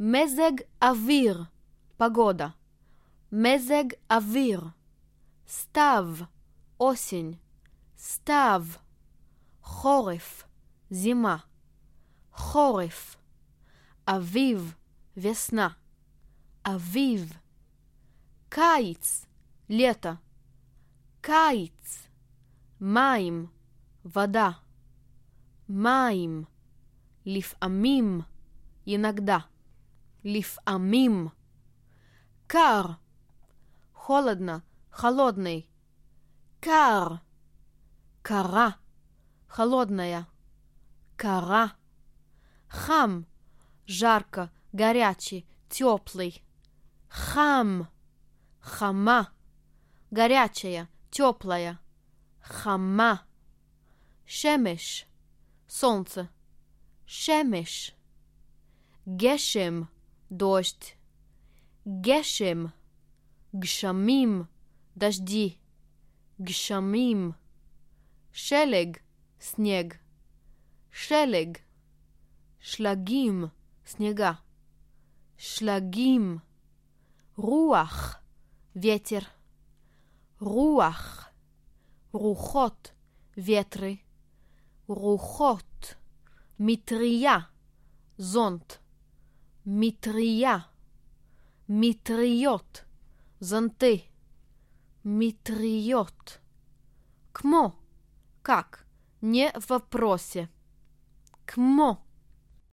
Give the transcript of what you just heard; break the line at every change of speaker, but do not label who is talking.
מזג אוויר, פגודה. מזג אוויר. סתיו, осень. סתיו. חורף, זימה. חורף. אביב, весна. אביב. קיץ, לטה. קיץ. מים, вода. מים. לפעמים, иногда. לפעמים. קר. холодно, холодный. קר. קרה. холодная. קרה. хам, жарко, горячий, теплый. Хам, хама, горячая, теплая. Хама. Шемеш, солнце. Шемеш. Гешем, дождь. Гешем. גשמים, דשדי, גשמים, שלג, סנייג, שלג, שלגים, סניגה, שלגים, רוח, ветер, רוח, רוחות, ветры, רוחות, מטריה, זונט, מטריה, מטריות, зонты, митриот. Кмо, как, не в вопросе. Кмо,